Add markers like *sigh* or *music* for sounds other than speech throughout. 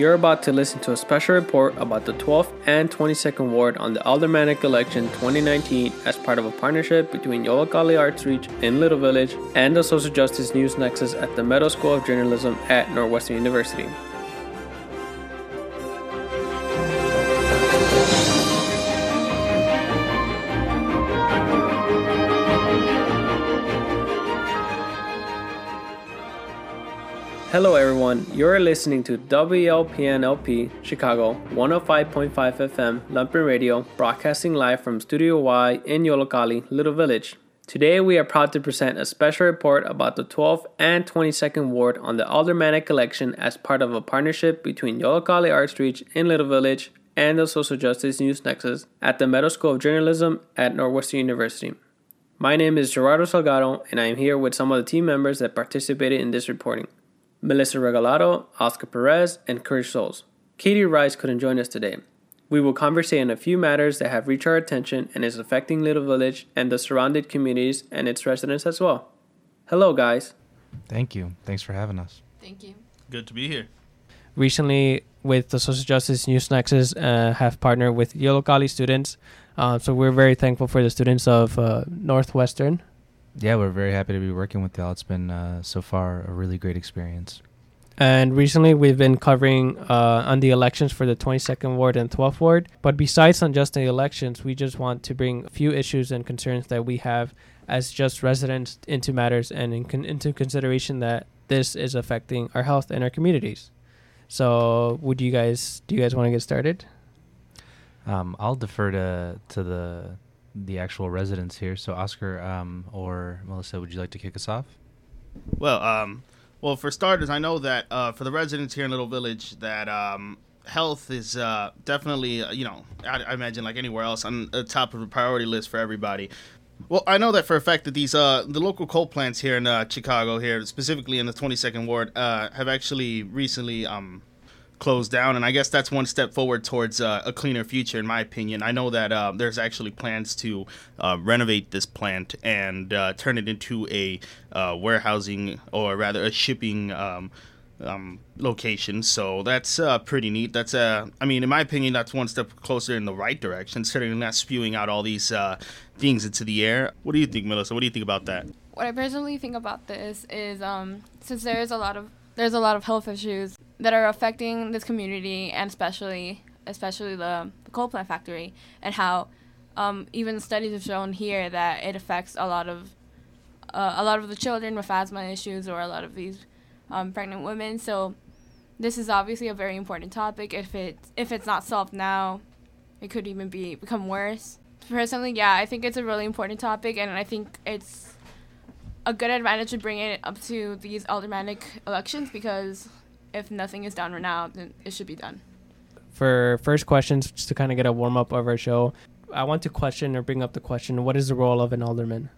You're about to listen to a special report about the 12th and 22nd Ward on the Aldermanic election 2019 as part of a partnership between Yollocalli Arts Reach in Little Village and the Social Justice News Nexus at the Medill School of Journalism at Northwestern University. Hello, everyone. You're listening to WLPNLP Chicago 105.5 FM Lumpen Radio, broadcasting live from Studio Y in Yollocalli, Little Village. Today, we are proud to present a special report about the 12th and 22nd Ward on the Aldermanic election as part of a partnership between Yollocalli Arts Reach in Little Village and the Social Justice News Nexus at the Medill School of Journalism at Northwestern University. My name is Gerardo Salgado, and I am here with some of the team members that participated in this reporting. Melissa Regalado, Oscar Perez, and Courage Souls. Katie Rice couldn't join us today. We will conversate on a few matters that have reached our attention and is affecting Little Village and the surrounding communities and its residents as well. Hello, guys. Thank you. Thanks for having us. Thank you. Good to be here. Recently, with the Social Justice News Nexus, uh, have partnered with Yollocalli students. Uh, so we're very thankful for the students of uh, Northwestern yeah, we're very happy to be working with y'all. It's been uh, so far a really great experience. And recently, we've been covering uh, on the elections for the 22nd ward and 12th ward. But besides on just the elections, we just want to bring a few issues and concerns that we have as just residents into matters and in con- into consideration that this is affecting our health and our communities. So, would you guys do you guys want to get started? Um, I'll defer to to the the actual residents here. So, Oscar um, or Melissa, would you like to kick us off? Well, um, well, for starters, I know that uh, for the residents here in Little Village, that um, health is uh, definitely, uh, you know, I, I, imagine like anywhere else on the top of the priority list for everybody. Well, I know that for a fact that these uh, the local coal plants here in uh, Chicago, here specifically in the 22nd ward, uh, have actually recently um, closed down, and I guess that's one step forward towards uh, a cleaner future, in my opinion. I know that uh, there's actually plans to uh, renovate this plant and uh, turn it into a uh, warehousing or rather a shipping. Um, um, location. So that's uh, pretty neat. That's uh, I mean, in my opinion, that's one step closer in the right direction. Certainly not spewing out all these uh, things into the air. What do you think, Melissa? What do you think about that? What I personally think about this is, um, since there's a lot of there's a lot of health issues that are affecting this community and especially especially the, the coal plant factory and how um, even studies have shown here that it affects a lot of uh, a lot of the children with asthma issues or a lot of these um, pregnant women. So this is obviously a very important topic. If it if it's not solved now, it could even be become worse. Personally, yeah, I think it's a really important topic, and I think it's a good advantage to bring it up to these aldermanic elections because if nothing is done right now, then it should be done. For first questions, just to kind of get a warm up of our show, I want to question or bring up the question: What is the role of an alderman?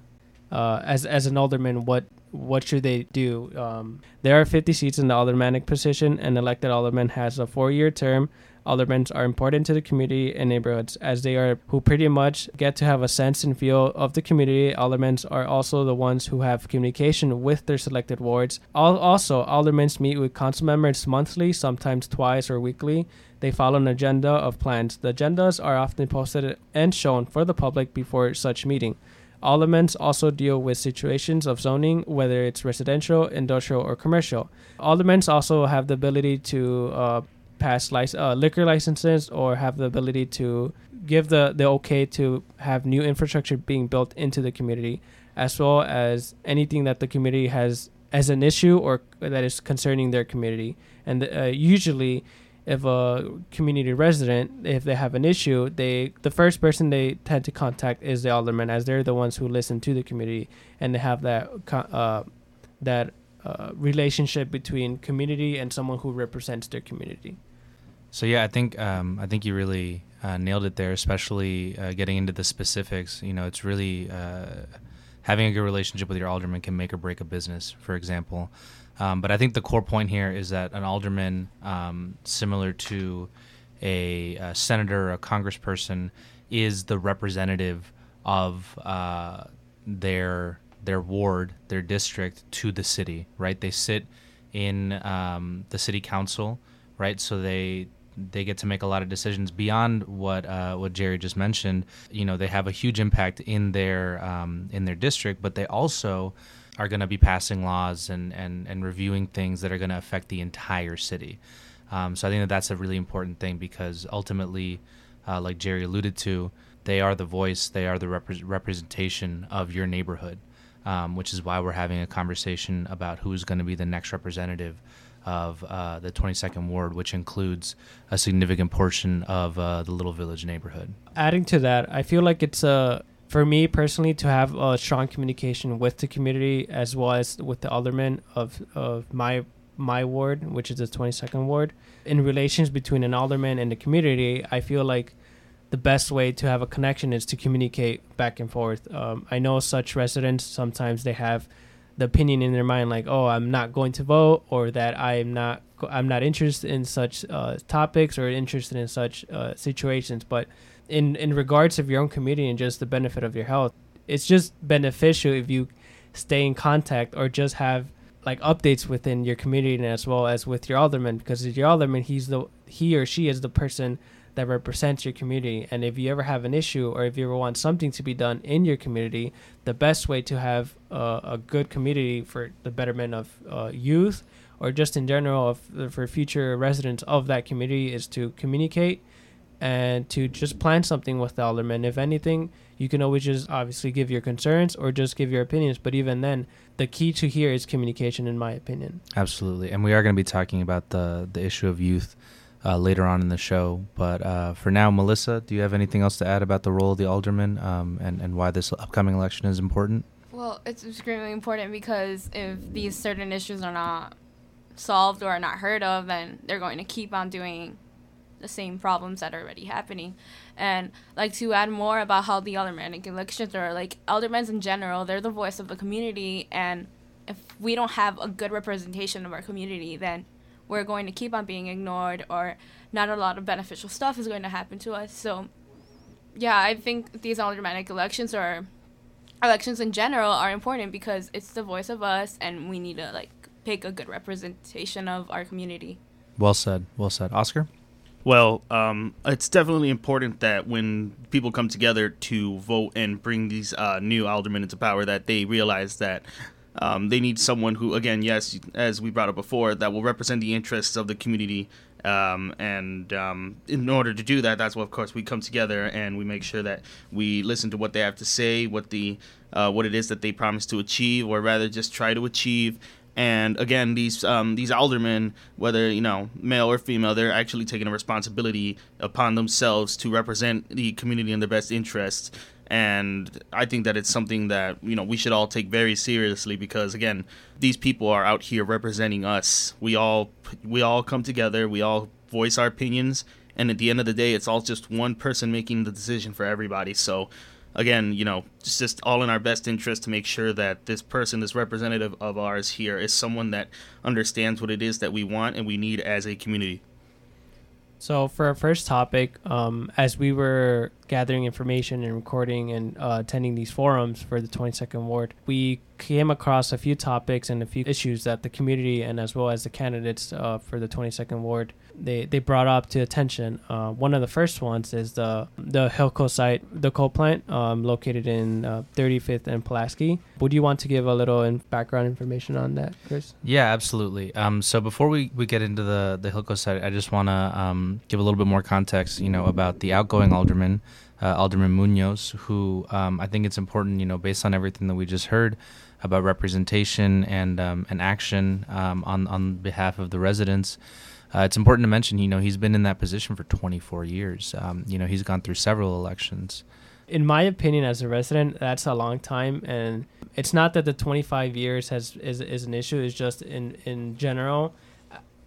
Uh, as as an alderman, what what should they do? Um, there are 50 seats in the aldermanic position, and elected alderman has a four year term Aldermen are important to the community and neighborhoods as they are who pretty much get to have a sense and feel of the community. Aldermen are also the ones who have communication with their selected wards. Also, aldermen meet with council members monthly, sometimes twice or weekly. They follow an agenda of plans. The agendas are often posted and shown for the public before such meeting. Aldermen also deal with situations of zoning, whether it's residential, industrial, or commercial. Aldermen also have the ability to uh, pass uh, liquor licenses or have the ability to give the, the okay to have new infrastructure being built into the community, as well as anything that the community has as an issue or that is concerning their community. And uh, usually, if a community resident, if they have an issue, they the first person they tend to contact is the alderman, as they're the ones who listen to the community and they have that uh, that uh, relationship between community and someone who represents their community. So yeah, I think um, I think you really uh, nailed it there, especially uh, getting into the specifics. You know, it's really uh, having a good relationship with your alderman can make or break a business, for example. Um, but I think the core point here is that an alderman, um, similar to a, a, senator or a congressperson, is the representative of uh, their their ward, their district to the city. Right? They sit in um, the city council right? So they they get to make a lot of decisions beyond what uh, what Jerry just mentioned. You know, they have a huge impact in their um, in their district, but they also are going to be passing laws and, and, and reviewing things that are going to affect the entire city. Um, so I think that that's a really important thing because ultimately, uh, like Jerry alluded to, they are the voice, they are the repre- representation of your neighborhood, um, which is why we're having a conversation about who's going to be the next representative of uh, the 22nd Ward, which includes a significant portion of uh, the Little Village neighborhood. Adding to that, I feel like it's a for me personally to have a strong communication with the community as well as with the aldermen of of my my ward, which is the 22nd ward, in relations between an alderman and the community, I feel like the best way to have a connection is to communicate back and forth. Um, I know such residents sometimes they have the opinion in their mind like, "Oh, I'm not going to vote," or that I'm not I'm not interested in such uh, topics or interested in such uh, situations, but in in regards of your own community and just the benefit of your health, it's just beneficial if you stay in contact or just have like updates within your community as well as with your alderman because your alderman he's the he or she is the person that represents your community. And if you ever have an issue or if you ever want something to be done in your community the best way to have a good community for the betterment of uh, youth or just in general of, for future residents of that community is to communicate and to just plan something with the alderman. If anything, you can always just obviously give your concerns or just give your opinions. But even then, the key to here is communication, in my opinion. Absolutely, and we are going to be talking about the the issue of youth uh, later on in the show. But uh, for now, Melissa, do you have anything else to add about the role of the alderman um, and and why this upcoming election is important? Well, it's extremely important because if these certain issues are not solved or are not heard of, then they're going to keep on doing the same problems that are already happening. And like to add more about how the aldermanic elections are like aldermen in general, they're the voice of the community and if we don't have a good representation of our community, then we're going to keep on being ignored or not a lot of beneficial stuff is going to happen to us. So yeah, I think these aldermanic elections are elections in general are important because it's the voice of us and we need to like pick a good representation of our community. Well said. Well said. Oscar? Well, um, it's definitely important that when people come together to vote and bring these uh, new aldermen into power, that they realize that um, they need someone who, again, yes, as we brought up before, that will represent the interests of the community. Um, and um, in order to do that, that's of course, we come together and we make sure that we listen to what they have to say, what the uh, what it is that they promise to achieve, or rather just try to achieve, and again these um, these aldermen whether you know male or female they're actually taking a responsibility upon themselves to represent the community in their best interests. And i think that it's something that you know we should all take very seriously because again these people are out here representing us. We all we all come together. We all voice our opinions. And at the end of the day it's all just one person making the decision for everybody. So again, you know, it's just all in our best interest to make sure that this person, this representative of ours here, is someone that understands what it is that we want and we need as a community. So, for our first topic, um, as we were gathering information and recording and uh, attending these forums for the 22nd Ward, we came across a few topics and a few issues that the community and as well as the candidates uh, for the 22nd Ward they, they brought up to attention. Uh, one of the first ones is the the Hilco site, the coal plant um, located in uh, 35th and Pulaski. Would you want to give a little in background information on that, Chris? Yeah, absolutely. Um, so before we, we get into the the Hilco site, I just want to um, give a little bit more context, you know, about the outgoing alderman, uh, Alderman Munoz, who um, I think it's important, you know, based on everything that we just heard about representation and um, and action um, on on behalf of the residents. Uh, it's important to mention, you know, he's been in that position for 24 years. Um, you know, he's gone through several elections. In my opinion, as a resident, that's a long time, and it's not that the 25 years has is, is an issue. It's just in in general,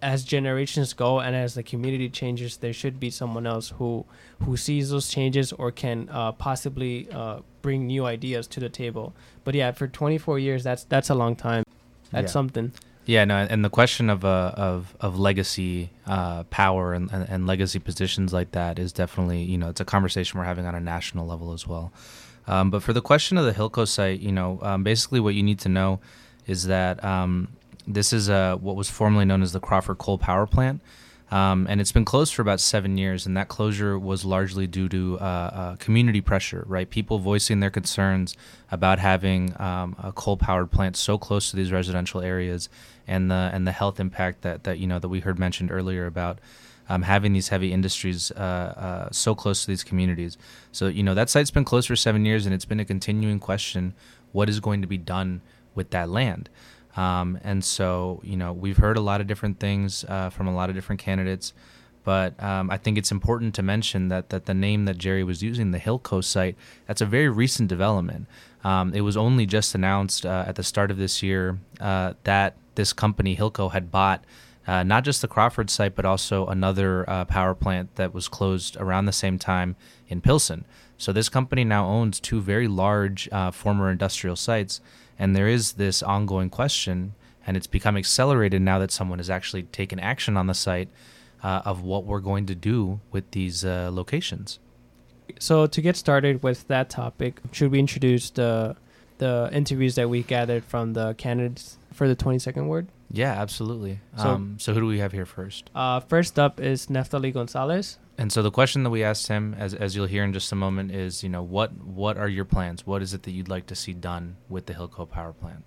as generations go and as the community changes, there should be someone else who who sees those changes or can uh, possibly uh, bring new ideas to the table. But yeah, for 24 years, that's that's a long time. That's yeah. something. Yeah, no, and the question of uh, of of legacy uh, power and, and, and, legacy positions like that is definitely you know it's a conversation we're having on a national level as well. Um, but for the question of the Hilco site, you know, um, basically what you need to know is that um, this is a, what was formerly known as the Crawford Coal Power Plant. Um, and it's been closed for about seven years, and that closure was largely due to uh, uh, community pressure, right? People voicing their concerns about having um, a coal-powered plant so close to these residential areas, and the and the health impact that that you know that we heard mentioned earlier about um, having these heavy industries uh, uh, so close to these communities. So you know that site's been closed for seven years, and it's been a continuing question: what is going to be done with that land? Um, and so, you know, we've heard a lot of different things uh, from a lot of different candidates, but um, I think it's important to mention that that the name that Jerry was using, the Hilco site, that's a very recent development. Um, it was only just announced uh, at the start of this year uh, that this company Hilco had bought. Uh, not just the Crawford site, but also another uh, power plant that was closed around the same time in Pilsen. So this company now owns two very large uh, former industrial sites, and there is this ongoing question, and it's become accelerated now that someone has actually taken action on the site uh, of what we're going to do with these uh, locations. So to get started with that topic, should we introduce the the interviews that we gathered from the candidates for the 22nd ward? Yeah, absolutely. So- um, so who do we have here first? Uh, first up is Neftali Gonzalez. And so the question that we asked him, as, as you'll hear in just a moment, is you know what what are your plans? What is it that you'd like to see done with the Hilco power plant?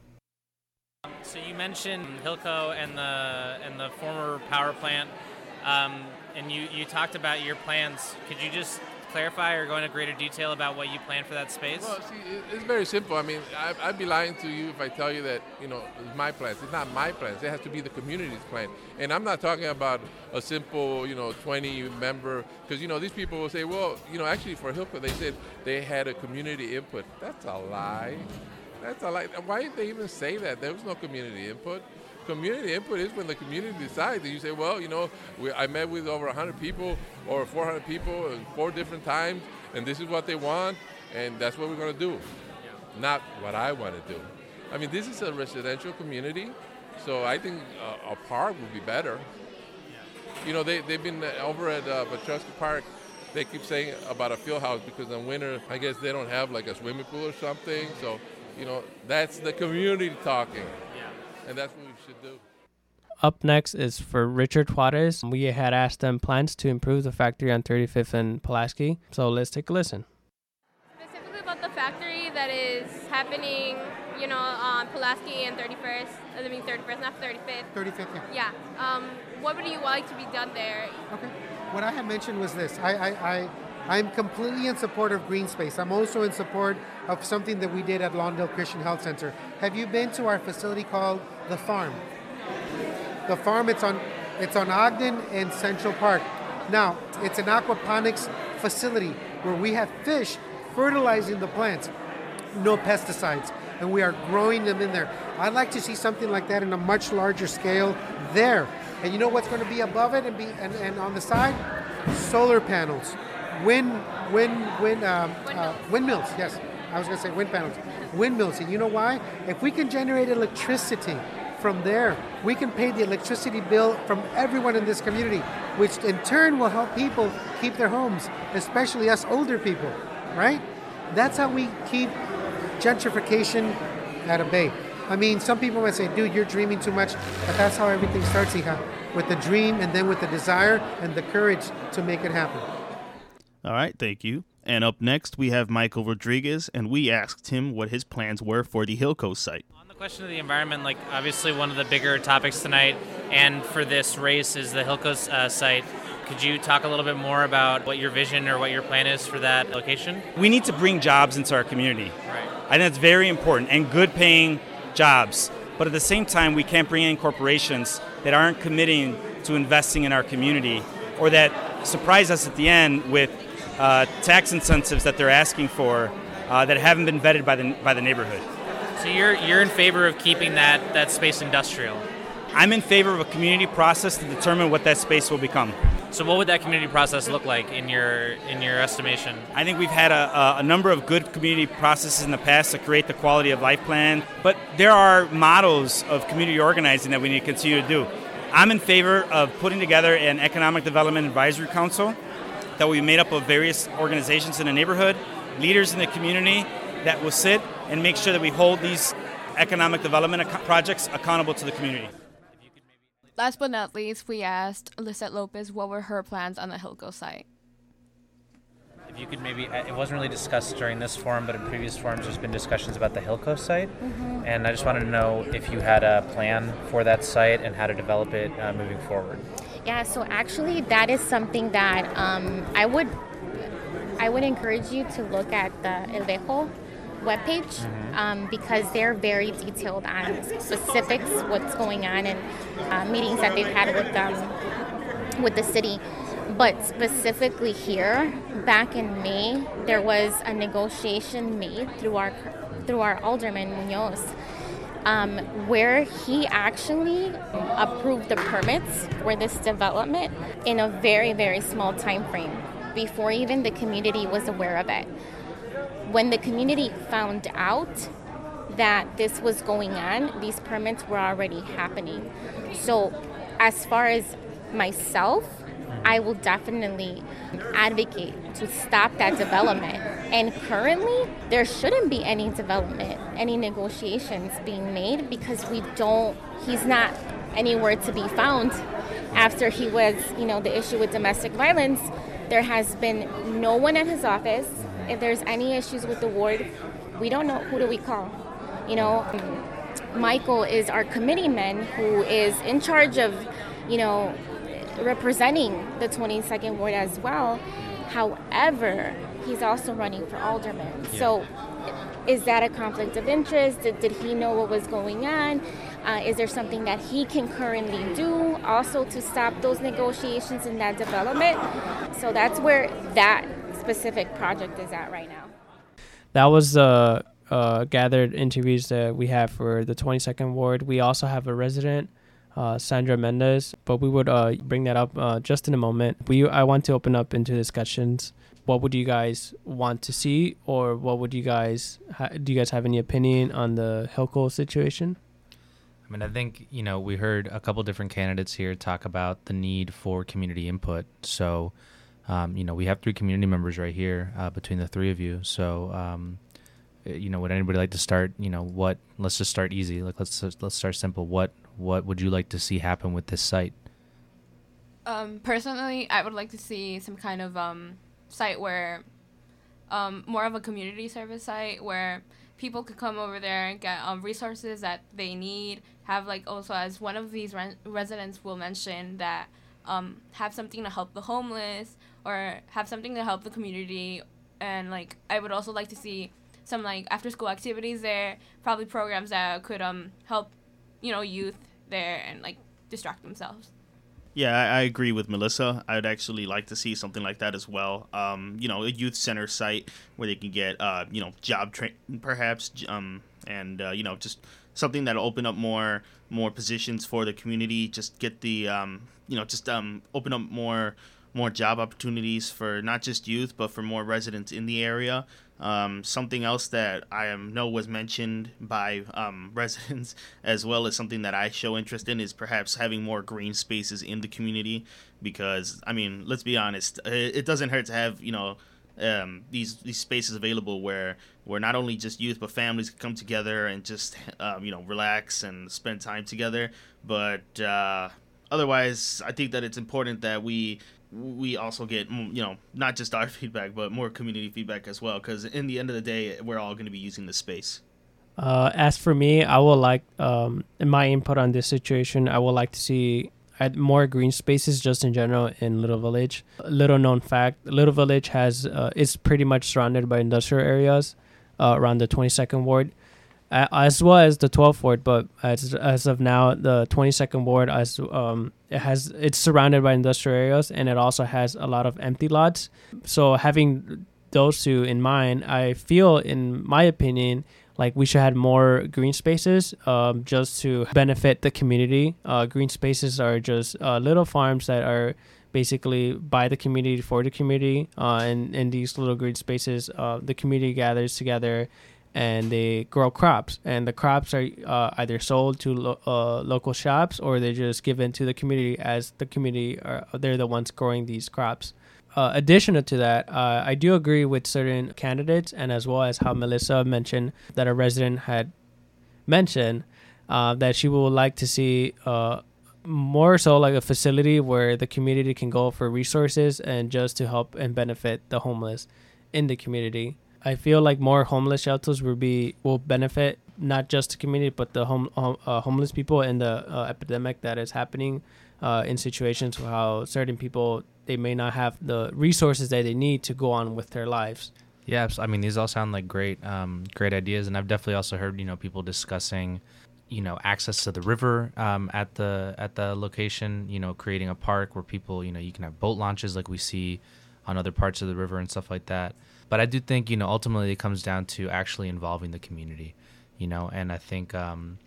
So you mentioned Hilco and the and the former power plant, um, and you, you talked about your plans. Could you just clarify or go into greater detail about what you plan for that space? Well, see, it's very simple. I mean, I, I'd be lying to you if I tell you that, you know, it's my plans. It's not my plans. It has to be the community's plan. And I'm not talking about a simple, you know, 20 member, because, you know, these people will say, well, you know, actually for Hilco, they said they had a community input. That's a lie. That's a lie. Why did they even say that? There was no community input. Community input is when the community decides. And you say, well, you know, we, I met with over 100 people or 400 people in four different times, and this is what they want, and that's what we're going to do. Not what I want to do. I mean, this is a residential community, so I think uh, a park would be better. You know, they, they've been uh, over at uh, Piotrowski Park. They keep saying about a field house because in winter, I guess they don't have like a swimming pool or something. So, you know, that's the community talking. And that's what we should do. Up next is for Richard Juarez. We had asked them plans to improve the factory on 35th and Pulaski. So let's take a listen. Specifically about the factory that is happening, you know, on Pulaski and 31st. I mean 31st, not 35th. 35th, yeah. Yeah. Um, what would you like to be done there? Okay. What I had mentioned was this. I, I, I, I'm completely in support of green space. I'm also in support of something that we did at Lawndale Christian Health Center. Have you been to our facility called The Farm? The Farm, it's on, it's on Ogden and Central Park. Now, it's an aquaponics facility where we have fish fertilizing the plants, no pesticides, and we are growing them in there. I'd like to see something like that in a much larger scale there. And you know what's going to be above it and be and, and on the side? Solar panels, wind, wind, wind, um, uh, windmills. Yes, I was going to say wind panels, windmills. And you know why? If we can generate electricity from there, we can pay the electricity bill from everyone in this community, which in turn will help people keep their homes, especially us older people, right? That's how we keep gentrification at a bay. I mean, some people might say, dude, you're dreaming too much, but that's how everything starts, hija. With the dream and then with the desire and the courage to make it happen. All right, thank you. And up next, we have Michael Rodriguez, and we asked him what his plans were for the Hilco site. On the question of the environment, like obviously one of the bigger topics tonight, and for this race is the Hilco uh, site. Could you talk a little bit more about what your vision or what your plan is for that location? we need to bring jobs into our community. Right. I think that's very important and good paying jobs. But at the same time, we can't bring in corporations that aren't committing to investing in our community or that surprise us at the end with uh, tax incentives that they're asking for uh, that haven't been vetted by the, by the neighborhood. So you're you're in favor of keeping that that space industrial. I'm in favor of a community process to determine what that space will become. So what would that community process look like in your in your estimation? I think we've had a, a, a number of good community processes in the past to create the quality of life plan, but there are models of community organizing that we need to continue to do. I'm in favor of putting together an economic development advisory council that will be made up of various organizations in the neighborhood, leaders in the community that will sit and make sure that we hold these economic development ac- projects accountable to the community. last but not least, we asked Lisette Lopez what were her plans on the Hilco site. If you could maybe, uh, it wasn't really discussed during this forum, but in previous forums, there's been discussions about the Hilco site. Mhm. And I just wanted to know if you had a plan for that site and how to develop it uh, moving forward. Yeah, so actually, that is something that um, I would I would encourage you to look at the LVEJO webpage um, because they're very detailed on specifics, what's going on, and uh, meetings that they've had with um, with the city. But specifically here, back in May, there was a negotiation made through our through our alderman Munoz um, where he actually approved the permits for this development in a very very small time frame before even the community was aware of it when the community found out that this was going on these permits were already happening so as far as myself I will definitely advocate to stop that development. And currently, there shouldn't be any development, any negotiations being made because we don't, he's not anywhere to be found. After he was, you know, the issue with domestic violence, there has been no one at his office. If there's any issues with the ward, we don't know who do we call. You know, Michael is our committeeman who is in charge of, you know, representing the 22nd ward as well. However, he's also running for alderman. So, is that a conflict of interest? Did, did he know what was going on? Uh, is there something that he can currently do also to stop those negotiations and that development? So, that's where that specific project is at right now. That was the uh, gathered interviews that we have for the 22nd ward. We also have a resident uh, Sandra Mendez, but we would uh, bring that up uh, just in a moment. We I want to open up into discussions. What would you guys want to see, or what would you guys ha- do? You guys have any opinion on the Hilco situation? I mean, I think you know we heard a couple different candidates here talk about the need for community input. So, um, you know, we have three community members right here uh, between the three of you. So, um, you know, would anybody like to start? You know, what? Let's just start easy. Like let's let's start simple. What what would you like to see happen with this site? Um, personally, I would like to see some kind of um, site where um, more of a community service site where people could come over there and get um, resources that they need. Have like also as one of these re- residents will mention that um, have something to help the homeless or have something to help the community. And like I would also like to see some like after school activities there, probably programs that could um help you know youth there and like distract themselves. Yeah, I, I agree with Melissa. I'd actually like to see something like that as well. Um, you know, a youth center site where they can get, uh, you know, job train perhaps, um, and uh, you know, just something that'll open up more more positions for the community. Just get the, um, you know, just um, open up more more job opportunities for not just youth but for more residents in the area. Um, something else that I know was mentioned by um, *laughs* residents as well as something that I show interest in is perhaps having more green spaces in the community. Because I mean let's be honest it, it doesn't hurt to have you know um, these these spaces available where where not only just youth but families can come together and just um, you know relax and spend time together. But uh, otherwise I think that it's important that we we also get mm, you know not just our *laughs* feedback but more community feedback as well because in the end of the day we're all going to be using the space Uh, as for me, I would like um, my input on this situation. I would like to see uh, more green spaces just in general in Little Village. Little known fact: Little Village has uh, is pretty much surrounded by industrial areas uh, around the 22nd ward, as well as the 12th ward. But as as of now, the 22nd ward as um, it has it's surrounded by industrial areas and it also has a lot of empty lots. So having those two in mind, I feel, in my opinion, like we should have more green spaces um, just to benefit the community. Uh, green spaces are just uh, little farms that are basically by the community for the community. Uh, and in these little green spaces, uh, the community gathers together and they grow crops. And the crops are uh, either sold to lo- uh, local shops or they're just given to the community as the community are they're the ones growing these crops. Uh, additional to that, uh, I do agree with certain candidates, and as well as how Melissa mentioned that a resident had mentioned uh, that she would like to see uh, more so like a facility where the community can go for resources and just to help and benefit the homeless in the community. I feel like more homeless shelters will be will benefit not just the community but the home uh, homeless people and the uh, epidemic that is happening uh, in situations where how certain people they may not have the resources that they need to go on with their lives. Yeah, I mean these all sound like great, um, great ideas, and I've definitely also heard you know people discussing, you know, access to the river um, at the at the location. You know, creating a park where people, you know, you can have boat launches like we see on other parts of the river and stuff like that. But I do think you know ultimately it comes down to actually involving the community, you know, and I think um,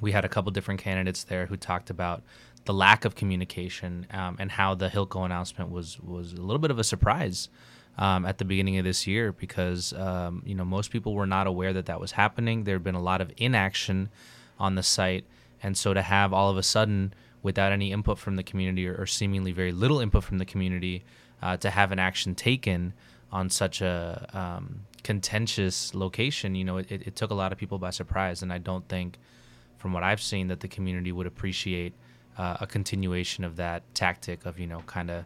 we had a couple different candidates there who talked about the lack of communication um, and how the Hilco announcement was was a little bit of a surprise um, at the beginning of this year because um, you know most people were not aware that that was happening. There had been a lot of inaction on the site, and so to have all of a sudden, without any input from the community or, or seemingly very little input from the community, uh, to have an action taken on such a um, contentious location, you know, it, it took a lot of people by surprise, and I don't think, from what I've seen, that the community would appreciate uh, a continuation of that tactic of you know kind of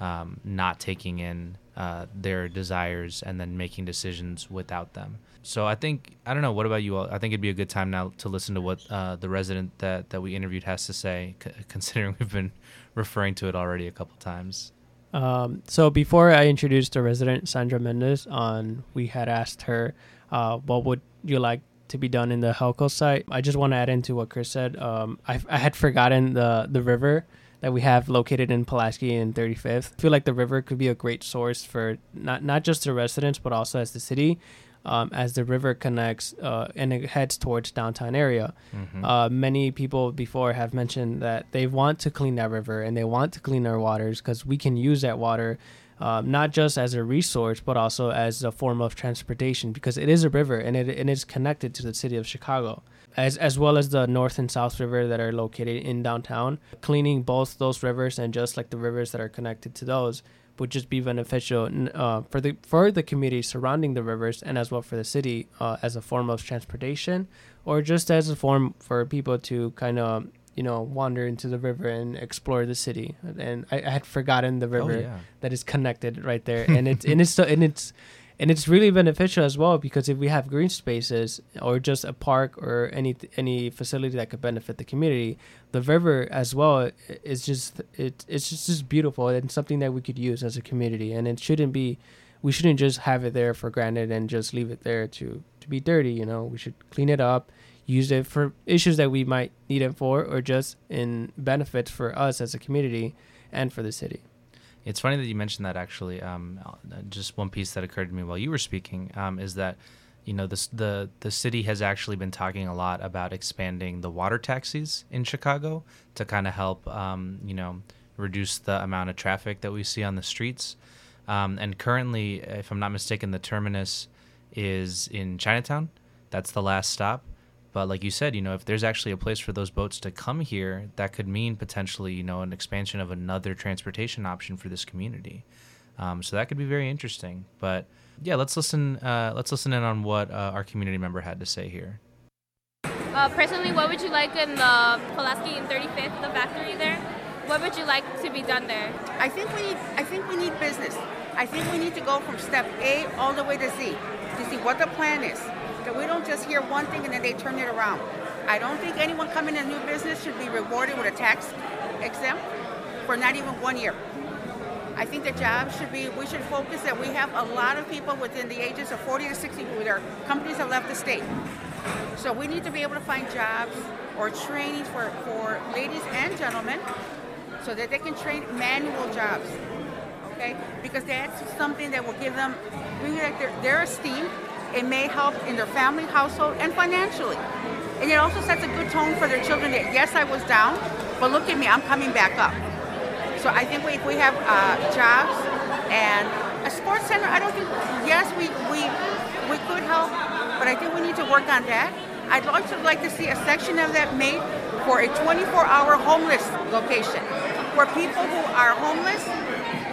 um, not taking in uh, their desires and then making decisions without them. So I think I don't know. What about you all? I think it'd be a good time now to listen to what uh, the resident that that we interviewed has to say, c- *laughs* considering we've been referring to it already a couple times. Um, so before I introduced the resident Sandra Mendez on, we had asked her, uh, "What would you like to be done in the Hilco site?" I just want to add into what Chris said. Um, I, I had forgotten the the river that we have located in Pulaski and 35th. I feel like the river could be a great source for not not just the residents but also as the city. Um, as the river connects uh, and it heads towards downtown area. Mm-hmm. Uh, many people before have mentioned that they want to clean that river and they want to clean our waters because we can use that water um, not just as a resource but also as a form of transportation because it is a river and it, it is connected to the city of Chicago as as well as the North and South River that are located in downtown. Cleaning both those rivers and just like the rivers that are connected to those would just be beneficial uh, for the for the community surrounding the rivers and as well for the city uh, as a form of transportation or just as a form for people to kind of you know wander into the river and explore the city and I, I had forgotten the oh, river oh, yeah. that is connected right there *laughs* and it's and it's and it's and it's really beneficial as well because if we have green spaces or just a park or any any facility that could benefit the community the river as well is just it it's just, just beautiful and something that we could use as a community. And it shouldn't be we shouldn't just have it there for granted and just leave it there to to be dirty you know? We should clean it up use it for issues that we might need it for or just in benefits for us as a community and for the city it's funny that you mentioned that. Actually, um, just one piece that occurred to me while you were speaking um, is that you know the the city has actually been talking a lot about expanding the water taxis in Chicago to kind of help um, you know reduce the amount of traffic that we see on the streets. Um, and currently, if I'm not mistaken, the terminus is in Chinatown. That's the last stop. But like you said, you know, if there's actually a place for those boats to come here, that could mean potentially, you know, an expansion of another transportation option for this community. Um, so that could be very interesting. But yeah, let's listen. Uh, let's listen in on what uh, our community member had to say here. Uh, personally, what would you like in the Pulaski and 35th, the factory there? What would you like to be done there? I think we need. I think we need business. I think we need to go from step A all the way to Z to see what the plan is that we don't just hear one thing and then they turn it around. I don't think anyone coming in a new business should be rewarded with a tax exempt for not even one year. I think the job should be, we should focus that we have a lot of people within the ages of 40 to 60 who their companies have left the state. So we need to be able to find jobs or training for, for ladies and gentlemen so that they can train manual jobs. Okay? Because that's something that will give them, bring their, their esteem it may help in their family, household, and financially. And it also sets a good tone for their children that, yes, I was down, but look at me, I'm coming back up. So I think we, if we have uh, jobs and a sports center, I don't think, yes, we, we, we could help, but I think we need to work on that. I'd also like to see a section of that made for a 24-hour homeless location, where people who are homeless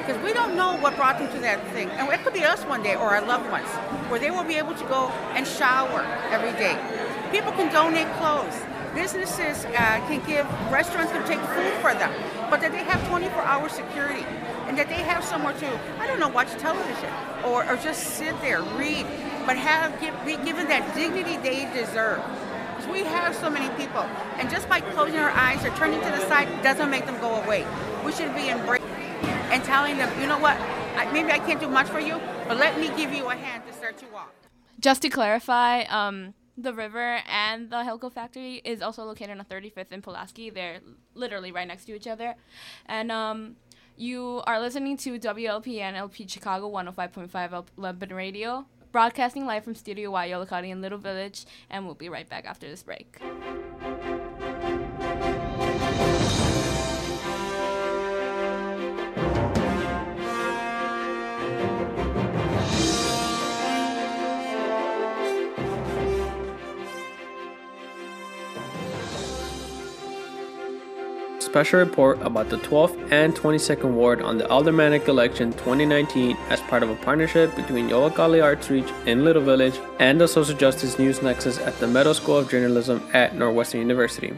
because we don't know what brought them to that thing. And it could be us one day or our loved ones, where they will be able to go and shower every day. People can donate clothes. businesses uh, can give, restaurants can take food for them, but that they have 24 hour security and that they have somewhere to, I don't know, watch television or, or just sit there, read, but have give, be given that dignity they deserve. We have so many people, and just by closing our eyes or turning to the side doesn't make them go away. We should be embracing and telling them, you know what, maybe I can't do much for you, but let me give you a hand to start you off. Just to clarify, um, the river and the Hilco factory is also located on 35th in Pulaski. They're literally right next to each other. And um, you are listening to WLPN LP Chicago 105.5 Lumpen Radio, broadcasting live from Studio Y, Yollocalli in Little Village, and we'll be right back after this break. Special report about the 12th and 22nd Ward on the Aldermanic Election 2019 as part of a partnership between Yollocalli Arts Reach in Little Village and the Social Justice News Nexus at the Medill School of Journalism at Northwestern University.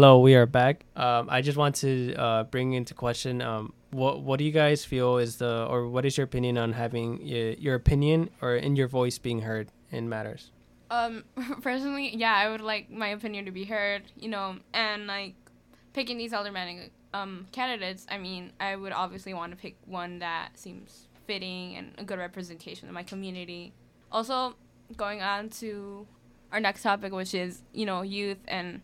Hello, we are back. Um, I just want to uh, bring into question um, what what do you guys feel is the or what is your opinion on having y- your opinion or in your voice being heard in matters? Um, *laughs* personally, yeah, I would like my opinion to be heard, you know, and like picking these aldermanic um candidates. I mean, I would obviously want to pick one that seems fitting and a good representation of my community. Also, going on to our next topic, which is you know youth and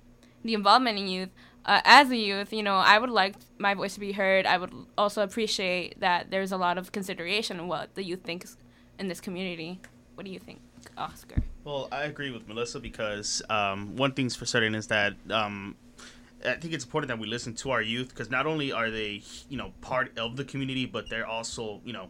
the involvement in youth. Uh, as a youth, you know, I would like my voice to be heard. I would also appreciate that there's a lot of consideration of what the youth thinks in this community. What do you think, Oscar? Well, I agree with Melissa because um, one thing's for certain is that um, I think it's important that we listen to our youth because not only are they, you know, part of the community, but they're also, you know,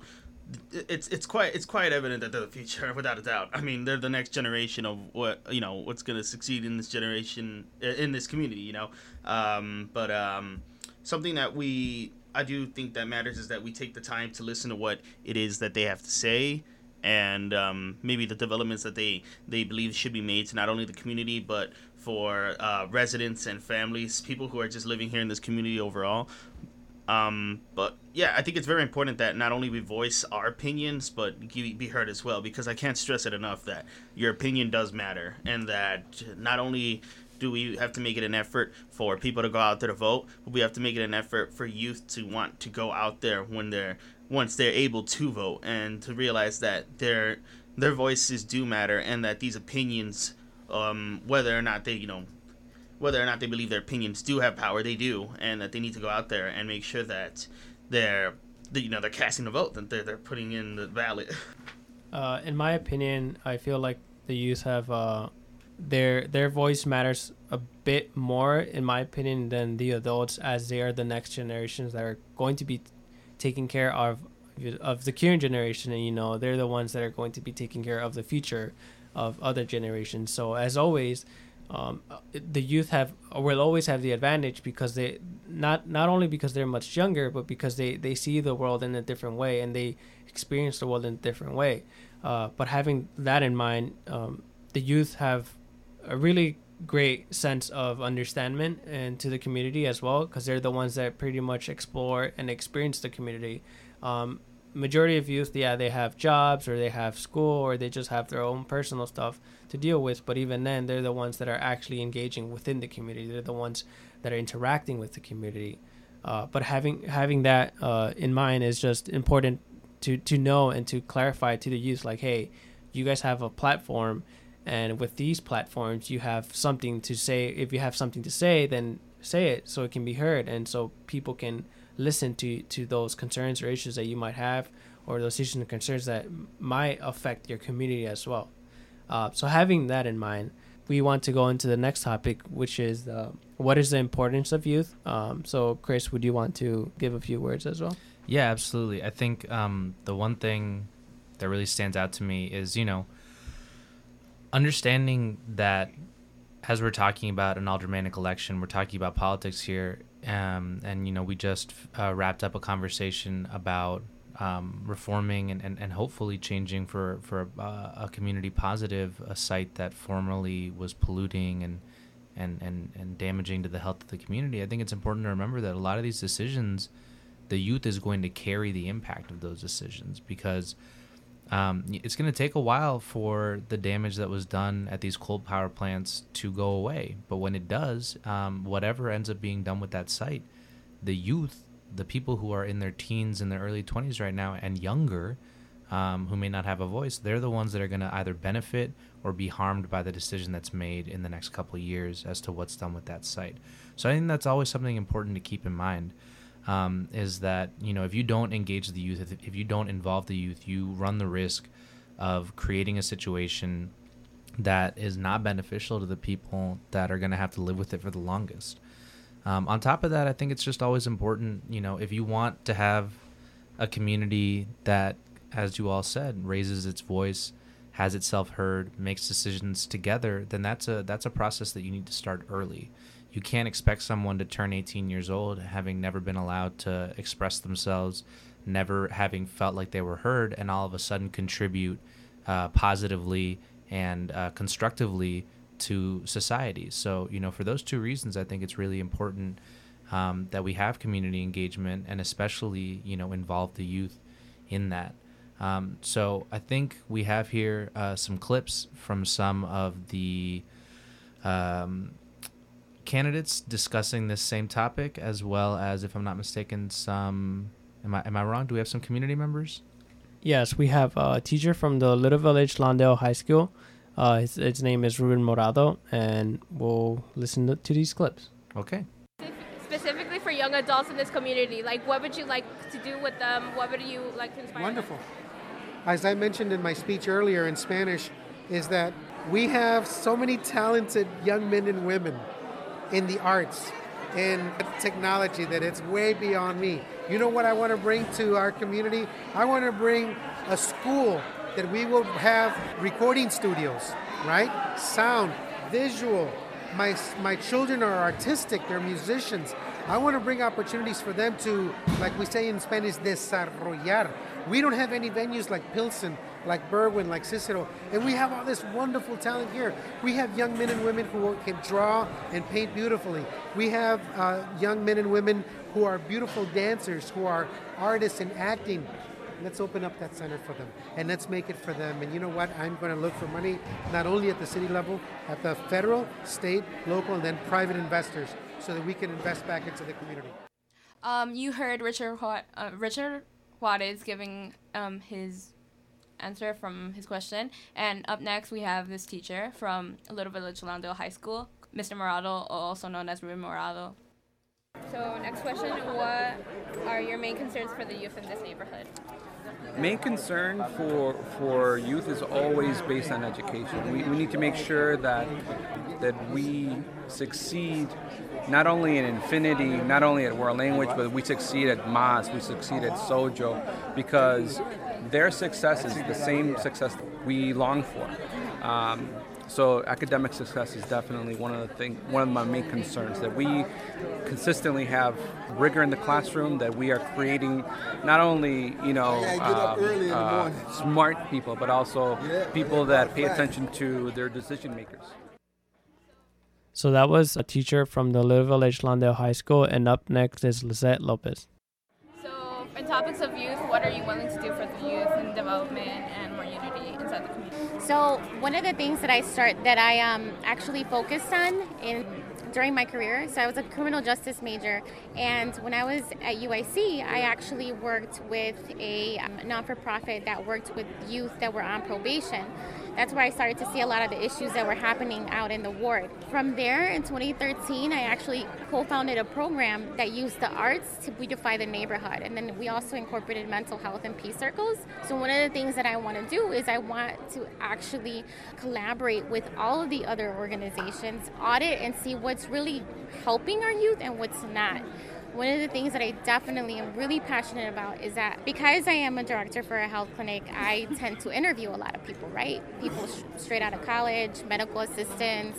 it's it's quite it's quite evident that they're the future *laughs* without a doubt. I mean, they're the next generation of what you know what's going to succeed in this generation in this community. You know, um, but um, something that we I do think that matters is that we take the time to listen to what it is that they have to say and um, maybe the developments that they they believe should be made to not only the community but for uh, residents and families, people who are just living here in this community overall. Um, but yeah, I think it's very important that not only we voice our opinions, but be heard as well, because I can't stress it enough that your opinion does matter, and that not only do we have to make it an effort for people to go out there to vote, but we have to make it an effort for youth to want to go out there when they're once they're able to vote, and to realize that their their voices do matter, and that these opinions, um, whether or not they you know whether or not they believe their opinions do have power, they do, and that they need to go out there and make sure that they're, you know, they're casting a vote, that they're, they're putting in the ballot. *laughs* Uh, in my opinion, I feel like the youth have uh, their their voice matters a bit more, in my opinion, than the adults, as they are the next generations that are going to be taking care of of the current generation, and you know they're the ones that are going to be taking care of the future of other generations. So as always um, the youth have will always have the advantage because they not not only because they're much younger, but because they they see the world in a different way and they experience the world in a different way. Uh, but having that in mind, um, the youth have a really great sense of understanding and to the community as well because they're the ones that pretty much explore and experience the community. Um, majority of youth, yeah, they have jobs or they have school or they just have their own personal stuff to deal with. But even then, they're the ones that are actually engaging within the community. They're the ones that are interacting with the community. Uh, but having having that uh, in mind is just important to to know and to clarify to the youth, like, hey, you guys have a platform, and with these platforms, you have something to say. If you have something to say, then say it so it can be heard, and so people can listen to to those concerns or issues that you might have or those issues and concerns that might affect your community as well uh, so having that in mind we want to go into the next topic, which is what is the importance of youth. Um, so, Chris, would you want to give a few words as well? Yeah, absolutely. I think um, the one thing that really stands out to me is, you know, understanding that as we're talking about an aldermanic election, we're talking about politics here. Um, and, you know, we just uh, wrapped up a conversation about um, reforming and, and, and hopefully changing for, for uh, a community positive, a site that formerly was polluting and, and, and, and damaging to the health of the community. I think it's important to remember that a lot of these decisions, the youth is going to carry the impact of those decisions because um, it's going to take a while for the damage that was done at these coal power plants to go away. But when it does, um, whatever ends up being done with that site, the youth, the people who are in their teens and their early 20s right now and younger, um, who may not have a voice, they're the ones that are going to either benefit or be harmed by the decision that's made in the next couple years as to what's done with that site. So I think that's always something important to keep in mind um, is that you know if you don't engage the youth, if, if you don't involve the youth, you run the risk of creating a situation that is not beneficial to the people that are going to have to live with it for the longest. Um, on top of that, I think it's just always important, you know, if you want to have a community that, as you all said, raises its voice, has itself heard, makes decisions together, then that's a that's a process that you need to start early you can't expect someone to turn 18 years old having never been allowed to express themselves, never having felt like they were heard, and all of a sudden contribute uh, positively and uh, constructively to society. So, you know, for those two reasons, I think it's really important um, that we have community engagement and especially, you know, involve the youth in that. Um, so I think we have here uh, some clips from some of the um, candidates discussing this same topic, as well as, if I'm not mistaken, some. Am I am I wrong? Do we have some community members? Yes, we have a teacher from the Little Village Lawndale High School. Uh, his, his name is Ruben Morado, and we'll listen to, to these clips. Okay. Specifically for young adults in this community, like what would you like to do with them? What would you like to inspire? Wonderful. As I mentioned in my speech earlier in Spanish, is that we have so many talented young men and women in the arts, in technology that it's way beyond me. You know what I want to bring to our community? I want to bring a school that we will have recording studios, right? Sound, visual. My, my children are artistic, they're musicians. I want to bring opportunities for them to, like we say in Spanish, desarrollar. We don't have any venues like Pilsen like Berwyn, like Cicero, and we have all this wonderful talent here. We have young men and women who can draw and paint beautifully. We have uh, young men and women who are beautiful dancers, who are artists in acting. Let's open up that center for them and let's make it for them. And you know what? I'm going to look for money not only at the city level, at the federal, state, local, and then private investors so that we can invest back into the community. Um, you heard Richard uh, Richard Juarez giving um, his answer from his question. And up next, we have this teacher from Little Village Lawndale High School, Mr. Morado, also known as Ruben Morado. So, next question What are your main concerns for the youth in this neighborhood? Main concern for for youth is always based on education. We, we need to make sure that that we succeed not only in Infinity, not only at World Language, but we succeed at MAS, we succeed at Sojo, because their success is the same success we long for. Um, so academic success is definitely one of the thing, one of my main concerns that we consistently have rigor in the classroom, that we are creating not only you know um, uh, smart people, but also people that pay attention to their decision makers. So that was a teacher from the Little Village Lawndale High School, and up next is Lizette Lopez in topics of youth, what are you willing to do for the youth and development and more unity inside the community? So one of the things that I start that I um, actually focused on in during my career. So I was a criminal justice major, and when I was at UIC, I actually worked with a um, non-for-profit that worked with youth that were on probation. That's where I started to see a lot of the issues that were happening out in the ward. From there, in 2013, I actually co founded a program that used the arts to beautify the neighborhood. And then we also incorporated mental health and peace circles. So, one of the things that I want to do is I want to actually collaborate with all of the other organizations, audit and see what's really helping our youth and what's not one of the things that I definitely am really passionate about is that because I am a director for a health clinic, I tend to interview a lot of people, right? People straight out of college, medical assistants.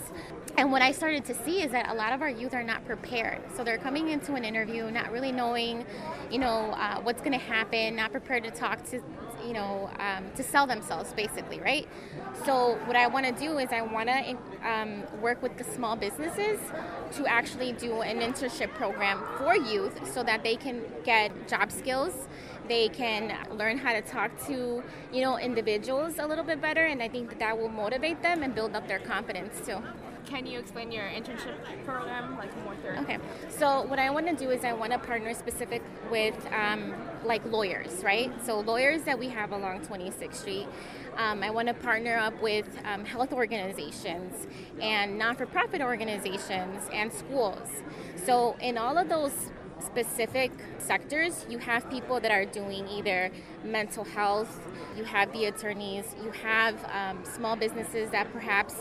And what I started to see is that a lot of our youth are not prepared. So they're coming into an interview not really knowing, you know, uh, what's going to happen, not prepared to talk to you know, um, to sell themselves basically, right? So what I want to do is I want to um, work with the small businesses to actually do an internship program for youth so that they can get job skills they can learn how to talk to you know individuals a little bit better and i think that that will motivate them and build up their confidence too can you explain your internship program like more thoroughly? Okay. So what I want to do is I want to partner specific with um, like lawyers, right? So lawyers that we have along 26th Street. Um, I want to partner up with um, health organizations and non-for-profit organizations and schools. So in all of those specific sectors, you have people that are doing either mental health, you have the attorneys, you have um, small businesses that perhaps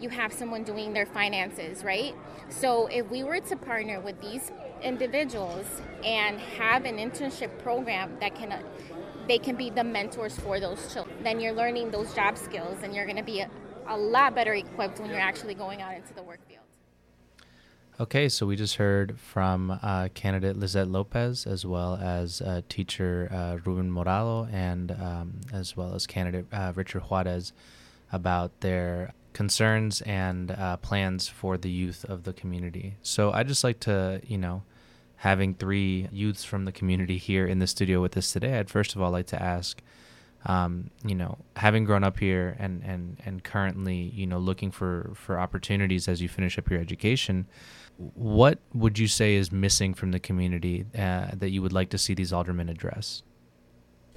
you have someone doing their finances, right? So if we were to partner with these individuals and have an internship program that can uh, they can be the mentors for those children, then you're learning those job skills and you're going to be a, a lot better equipped when you're actually going out into the work field. Okay, so we just heard from uh, candidate Lizette Lopez as well as uh, teacher uh, Ruben Morado and um, as well as candidate uh, Richard Juarez about their concerns and uh, plans for the youth of the community. So I just like to, you know, having three youths from the community here in the studio with us today, I'd first of all like to ask, um, you know, having grown up here and, and, and currently, you know, looking for, for opportunities as you finish up your education, what would you say is missing from the community uh, that you would like to see these aldermen address?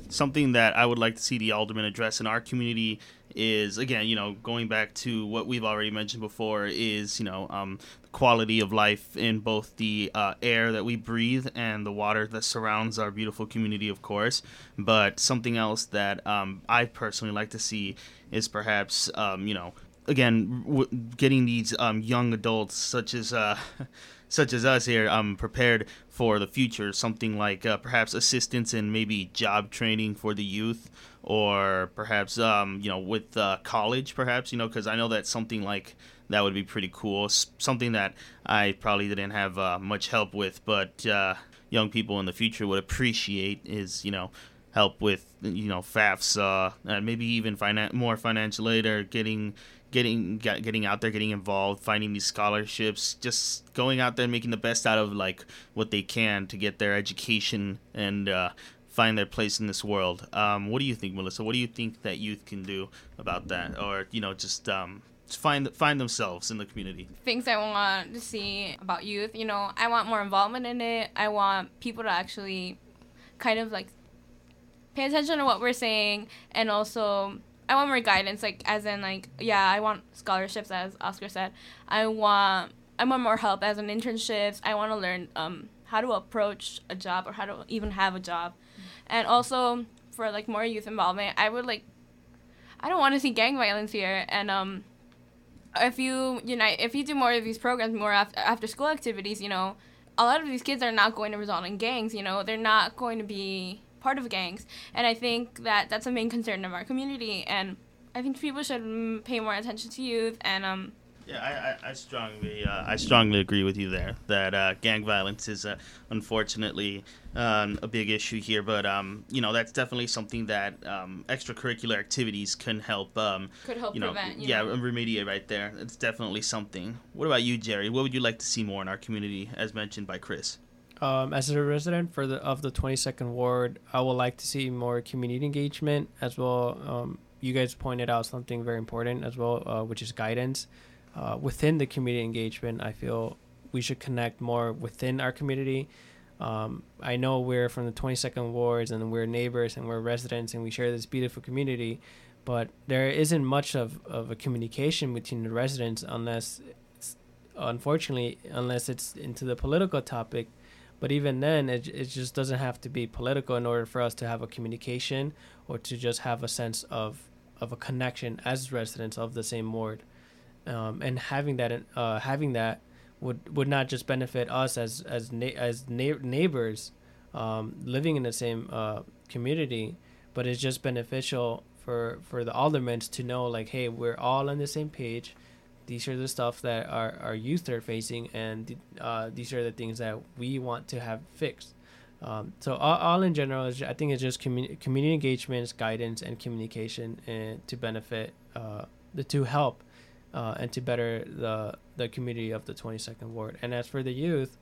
Something that I would like to see the alderman address in our community is again, you know, going back to what we've already mentioned before is you know um, quality of life in both the uh, air that we breathe and the water that surrounds our beautiful community, of course. But something else that um, I personally like to see is perhaps um, you know again w- getting these um, young adults such as uh, *laughs* such as us here um, prepared for the future. Something like uh, perhaps assistance and maybe job training for the youth, or perhaps um, you know with uh, college, perhaps you know because I know that something like that would be pretty cool. something that I probably didn't have uh, much help with, but uh, young people in the future would appreciate is you know help with you know FAFSA and maybe even finan- more financial aid or getting getting getting out there, getting involved, finding these scholarships, just going out there and making the best out of like what they can to get their education and uh, find their place in this world. Um, what do you think, Melissa? What do you think that youth can do about that, or you know, just um, find find themselves in the community? Things I want to see about youth. You know, I want more involvement in it. I want people to actually kind of like pay attention to what we're saying and also I want more guidance, like as in like yeah, I want scholarships as Oscar said. I want I want more help as in internships. I want to learn um, how to approach a job or how to even have a job, and also for like more youth involvement. I would like I don't want to see gang violence here, and um, if you unite, if you do more of these programs, more after after school activities, you know, a lot of these kids are not going to result in gangs. You know, they're not going to be part of gangs, and I think that that's a main concern of our community. And I think people should pay more attention to youth and um, yeah, I, I, I strongly uh, I strongly agree with you there that uh, gang violence is uh, unfortunately um, a big issue here, but um, you know that's definitely something that um, extracurricular activities can help. Um, Could help you know, prevent. You yeah, know. remediate right there. It's definitely something. What about you, Jerry? What would you like to see more in our community, as mentioned by Chris? Um, as a resident for the of the 22nd ward, I would like to see more community engagement as well. Um, you guys pointed out something very important as well, uh, which is guidance uh, within the community engagement. I feel we should connect more within our community. Um, I know we're from the 22nd wards and we're neighbors and we're residents and we share this beautiful community, but there isn't much of, of a communication between the residents unless unfortunately unless it's into the political topic but even then it, it just doesn't have to be political in order for us to have a communication or to just have a sense of of a connection as residents of the same ward um, and having that uh, having that would would not just benefit us as as na- as na- neighbors um, living in the same uh, community, but it's just beneficial for for the aldermen to know like, hey, we're all on the same page. These are the stuff that our, our youth are facing, and uh, these are the things that we want to have fixed. Um, so all, all in general, is, I think it's just communi- community engagements, guidance, and communication, and to benefit uh, the to help uh, and to better the the community of the 22nd ward. And as for the youth,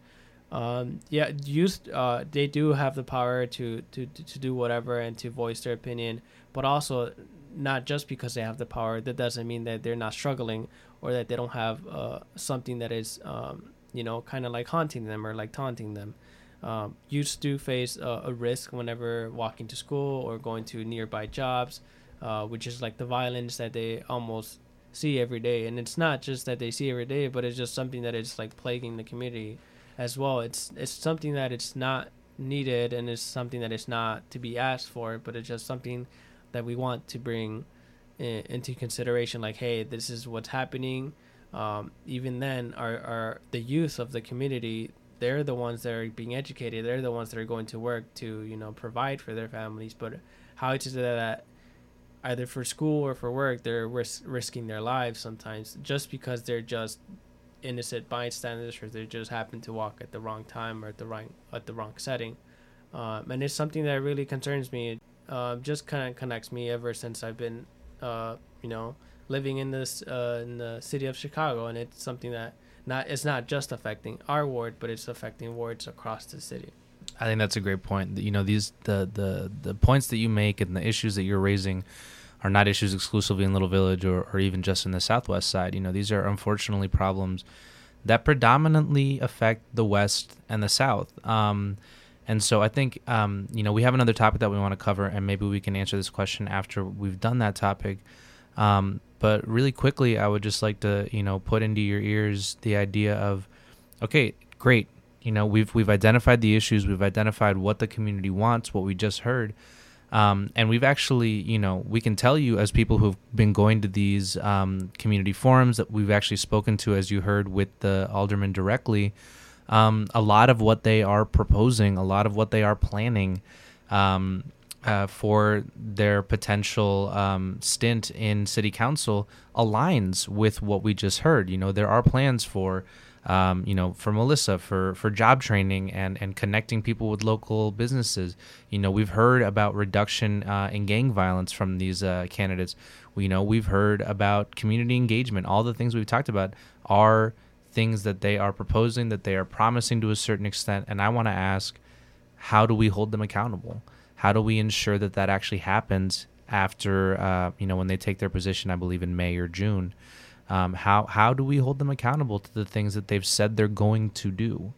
um, yeah, youth uh, they do have the power to, to to do whatever and to voice their opinion, but also not just because they have the power. That doesn't mean that they're not struggling or that they don't have uh, something that is um, you know kind of like haunting them or like taunting them. Um, do face a, a risk whenever walking to school or going to nearby jobs, uh, which is like the violence that they almost see every day. And it's not just that they see every day, but it's just something that is like plaguing the community as well. It's it's something that it's not needed and it's something that is not to be asked for, but it's just something that we want to bring in, into consideration. Like, hey, this is what's happening. Um, even then, are, our the youth of the community, they're the ones that are being educated. They're the ones that are going to work to you know provide for their families. But how is it that either for school or for work, they're ris- risking their lives sometimes just because they're just innocent bystanders or they just happen to walk at the wrong time or at the wrong at the wrong setting. Um, and it's something that really concerns me. Uh, just kind of connects me ever since I've been, uh, you know, living in this uh, in the city of Chicago, and it's something that not it's not just affecting our ward, but it's affecting wards across the city. I think that's a great point. You know, these the the the points that you make and the issues that you're raising are not issues exclusively in Little Village or, or even just in the Southwest side. You know, these are unfortunately problems that predominantly affect the West and the South. Um, and so I think, um, you know, we have another topic that we want to cover, and maybe we can answer this question after we've done that topic. Um, but really quickly, I would just like to, you know, put into your ears the idea of, okay, great. You know, we've we've identified the issues, we've identified what the community wants, what we just heard. Um, and we've actually, you know, we can tell you as people who've been going to these um, community forums that we've actually spoken to, as you heard with the alderman directly, um, a lot of what they are proposing, a lot of what they are planning um, uh, for their potential um, stint in city council aligns with what we just heard. You know, there are plans for um, you know, for Melissa, for for job training and and connecting people with local businesses. You know, we've heard about reduction uh, in gang violence from these uh, candidates. We you know we've heard about community engagement. All the things we've talked about are things that they are proposing, that they are promising to a certain extent. And I want to ask, how do we hold them accountable? How do we ensure that that actually happens after uh, you know when they take their position? I believe in May or June. Um, how how do we hold them accountable to the things that they've said they're going to do?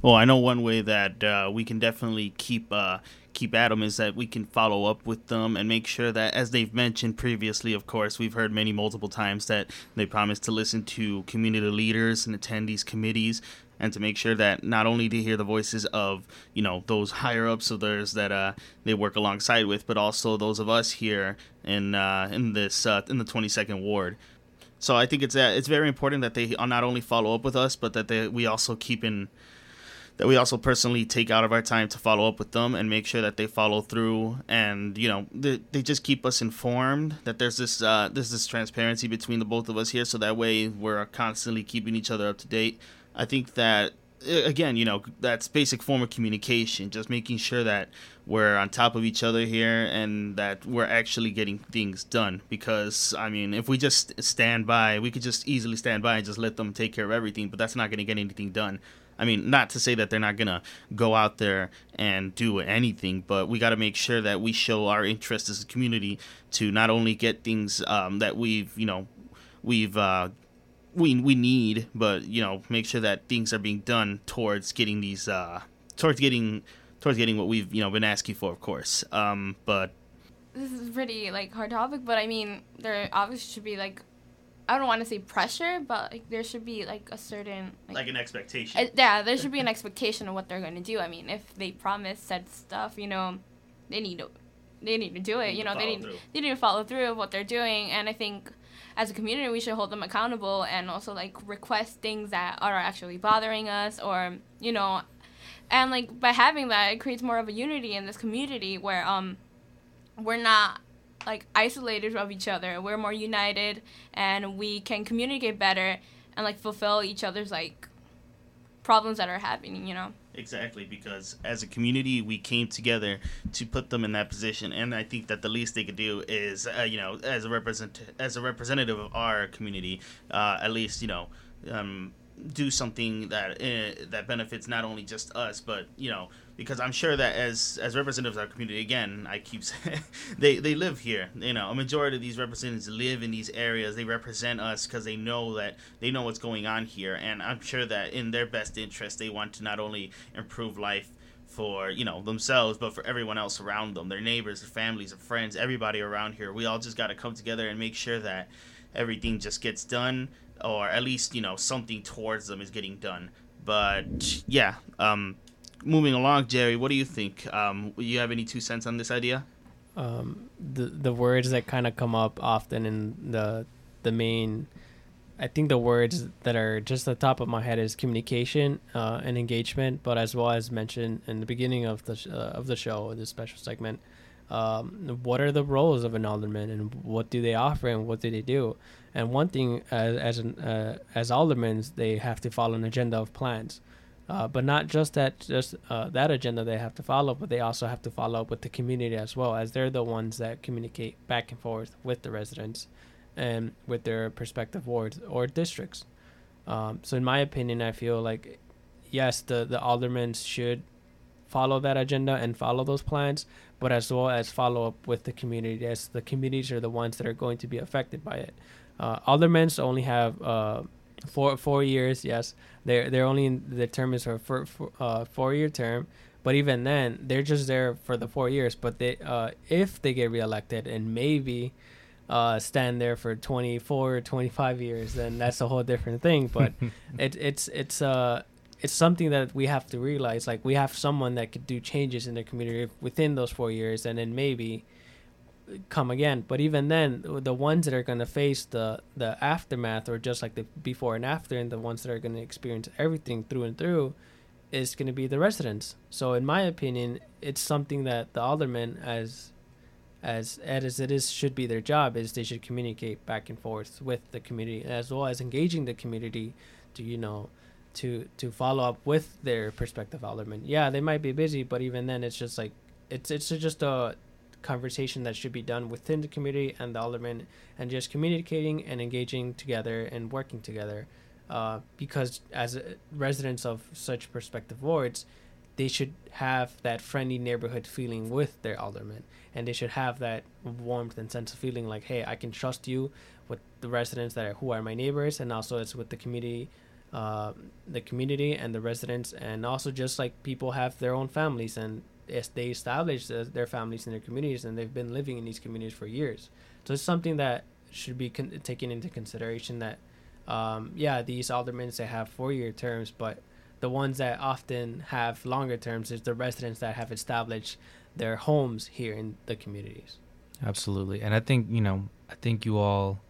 Well, I know one way that uh, we can definitely keep uh, keep at them is that we can follow up with them and make sure that, as they've mentioned previously, of course, we've heard many multiple times that they promise to listen to community leaders and attend these committees and to make sure that not only to hear the voices of you know those higher ups of theirs that uh, they work alongside with, but also those of us here in uh, in this uh, in the 22nd ward. So I think it's uh, it's very important that they not only follow up with us, but that they we also keep in that we also personally take out of our time to follow up with them and make sure that they follow through and you know they, they just keep us informed that there's this uh, there's this transparency between the both of us here, so that way we're constantly keeping each other up to date. I think that again, you know, that's basic form of communication, just making sure that we're on top of each other here and that we're actually getting things done. Because, I mean, if we just stand by, we could just easily stand by and just let them take care of everything, but that's not going to get anything done. I mean, not to say that they're not going to go out there and do anything, but we got to make sure that we show our interest as a community to not only get things um, that we've, you know, we've, uh, we we need, but you know, make sure that things are being done towards getting these uh towards getting towards getting what we've you know been asking for, of course. Um, but this is pretty like hard topic, but I mean there obviously should be like I don't want to say pressure, but like there should be like a certain like, an expectation. uh, yeah, there should be an expectation of what they're going to do. I mean, if they promise said stuff, you know, they need to they need to do it. Need You know, they need through. they need to follow through with what they're doing, and I think as a community we should hold them accountable and also like request things that are actually bothering us or you know and like by having that it creates more of a unity in this community where um we're not like isolated of each other. We're more united and we can communicate better and like fulfill each other's like problems that are happening you know? Exactly, because as a community, we came together to put them in that position, and I think that the least they could do is, uh, you know, as a represent as a representative of our community, uh, at least you know, um, do something that uh, that benefits not only just us, but you know, because I'm sure that as as representatives of our community, again, I keep *laughs* saying they they live here. You know, a majority of these representatives live in these areas. They represent us because they know that they know what's going on here, and I'm sure that in their best interest, they want to not only improve life for you know themselves but for everyone else around them their neighbors their families their friends everybody around here we all just got to come together and make sure that everything just gets done or at least you know something towards them is getting done. But yeah um moving along jerry what do you think? Um you have any two cents on this idea? Um, the the words that kind of come up often in the the main I think the words that are just the top of my head is communication uh, and engagement, but as well as mentioned in the beginning of the sh- uh, of the show, this special segment, um, what are the roles of an alderman and what do they offer and what do they do? And one thing as as an uh, as aldermen, they have to follow an agenda of plans. Uh, but not just that just uh, that agenda they have to follow, but they also have to follow up with the community as well, as they're the ones that communicate back and forth with the residents and with their prospective wards or districts. Um, so, in my opinion, I feel like yes, the the aldermen should follow that agenda and follow those plans, but as well as follow up with the community, as the communities are the ones that are going to be affected by it. Uh, aldermen only have uh, four four years. Yes, they're they're only in, the term is for for, for uh, four year term. But even then, they're just there for the four years. But they, uh, if they get reelected and maybe uh, stand there for 24 25 years, then that's a whole different thing. *laughs* But it, it's it's uh it's something that we have to realize. Like we have someone that could do changes in the community within those four years, and then maybe come again. But even then, the ones that are going to face the the aftermath, or just like the before and after, and the ones that are going to experience everything through and through, is going to be the residents. So, in my opinion, it's something that the aldermen, as as as it is, should be their job. Is they should communicate back and forth with the community, as well as engaging the community to you know to to follow up with their prospective aldermen. Yeah, they might be busy, but even then, it's just like it's it's just a conversation that should be done within the community and the aldermen, and just communicating and engaging together and working together. Uh, because as uh, residents of such prospective wards, they should have that friendly neighborhood feeling with their aldermen, and they should have that warmth and sense of feeling like, hey, I can trust you with the residents that are who are my neighbors, and also it's with the community uh, the community and the residents, and also just like people have their own families and as they establish uh, their families in their communities and they've been living in these communities for years. So it's something that should be con- taken into consideration. That um, yeah, these aldermen they have four-year terms, but the ones that often have longer terms is the residents that have established their homes here in the communities. Absolutely, and I think you know, I think you all